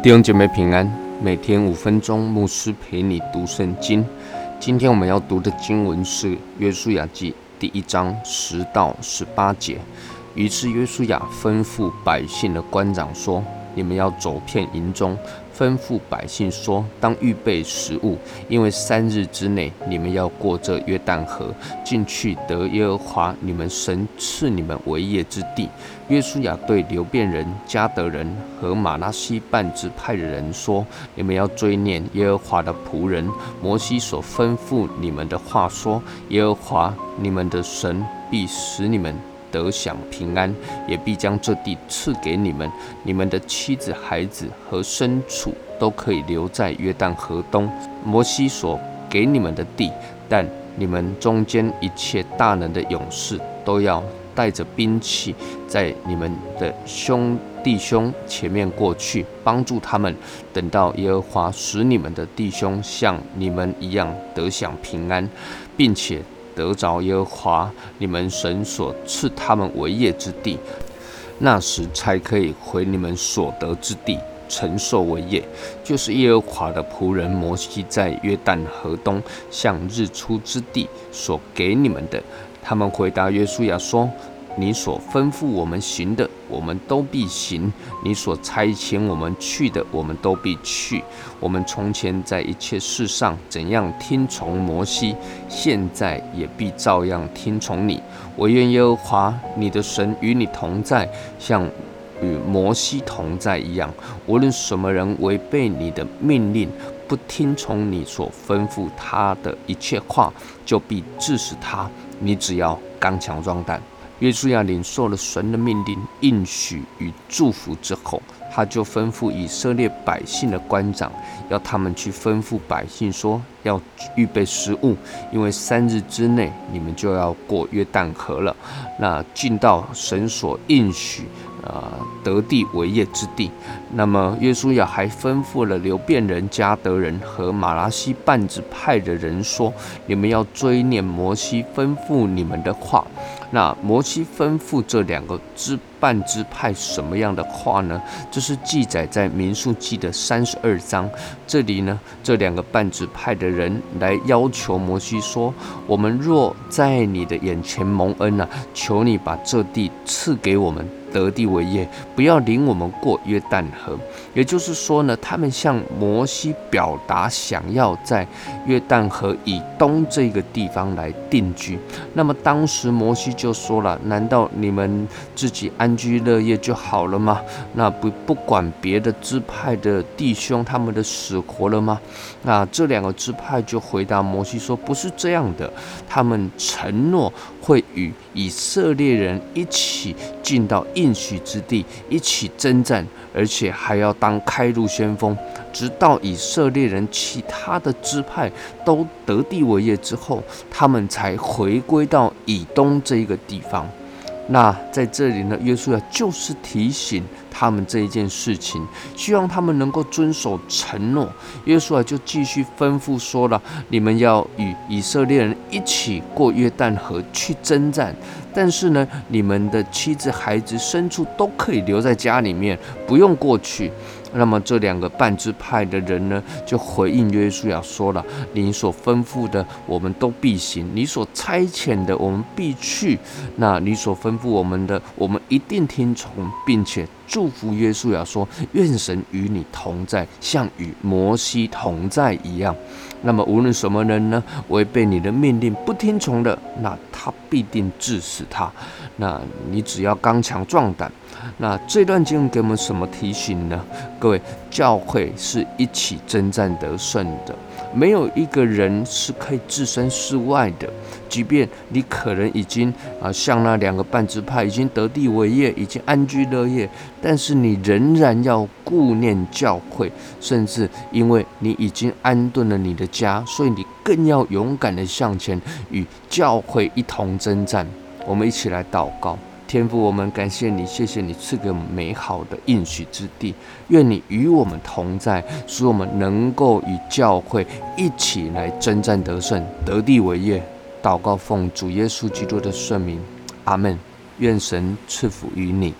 弟兄姐妹平安，每天五分钟，牧师陪你读圣经。今天我们要读的经文是《约书亚记》第一章十到十八节。于是约书亚吩咐百姓的官长说：“你们要走遍营中。”吩咐百姓说：“当预备食物，因为三日之内，你们要过这约旦河，进去得耶和华你们神赐你们为业之地。”约书亚对流变人、加德人和马拉西半支派的人说：“你们要追念耶和华的仆人摩西所吩咐你们的话，说：耶和华你们的神必使你们。”得享平安，也必将这地赐给你们，你们的妻子、孩子和牲畜都可以留在约旦河东摩西所给你们的地。但你们中间一切大能的勇士都要带着兵器，在你们的兄弟兄前面过去，帮助他们。等到耶和华使你们的弟兄像你们一样得享平安，并且。得着耶和华你们神所赐他们为业之地，那时才可以回你们所得之地承受为业。就是耶和华的仆人摩西在约旦河东向日出之地所给你们的。他们回答约书亚说。你所吩咐我们行的，我们都必行；你所差遣我们去的，我们都必去。我们从前在一切事上怎样听从摩西，现在也必照样听从你。我愿耶和华你的神与你同在，像与摩西同在一样。无论什么人违背你的命令，不听从你所吩咐他的一切话，就必致死他。你只要刚强壮胆。约书亚领受了神的命令、应许与祝福之后，他就吩咐以色列百姓的官长，要他们去吩咐百姓说：要预备食物，因为三日之内你们就要过约旦河了。那进到神所应许。啊，得地为业之地。那么，约书亚还吩咐了流变人、加德人和马拉西半支派的人说：“你们要追念摩西吩咐你们的话。”那摩西吩咐这两个支半支派什么样的话呢？这是记载在民数记的三十二章。这里呢，这两个半支派的人来要求摩西说：“我们若在你的眼前蒙恩呢，求你把这地赐给我们。”得地为业，不要领我们过约旦河。也就是说呢，他们向摩西表达想要在约旦河以东这个地方来定居。那么当时摩西就说了：“难道你们自己安居乐业就好了吗？那不不管别的支派的弟兄他们的死活了吗？”那这两个支派就回答摩西说：“不是这样的，他们承诺会与以色列人一起进到。”应许之地，一起征战，而且还要当开路先锋，直到以色列人其他的支派都得地为业之后，他们才回归到以东这一个地方。那在这里呢，约书亚就是提醒他们这一件事情，希望他们能够遵守承诺。约书亚就继续吩咐说了：你们要与以色列人一起过约旦河去征战，但是呢，你们的妻子、孩子、牲畜都可以留在家里面，不用过去。那么这两个半支派的人呢，就回应约书亚说了：“你所吩咐的，我们都必行；你所差遣的，我们必去。那你所吩咐我们的，我们一定听从，并且祝福约书亚说：愿神与你同在，像与摩西同在一样。那么无论什么人呢，违背你的命令不听从的，那他必定致死他。那你只要刚强壮胆。”那这段经文给我们什么提醒呢？各位，教会是一起征战得胜的，没有一个人是可以置身事外的。即便你可能已经啊，像那两个半支派已经得地为业，已经安居乐业，但是你仍然要顾念教会，甚至因为你已经安顿了你的家，所以你更要勇敢的向前，与教会一同征战。我们一起来祷告。天父，我们感谢你，谢谢你赐给我们美好的应许之地。愿你与我们同在，使我们能够与教会一起来征战得胜，得地为业。祷告奉主耶稣基督的圣名，阿门。愿神赐福于你。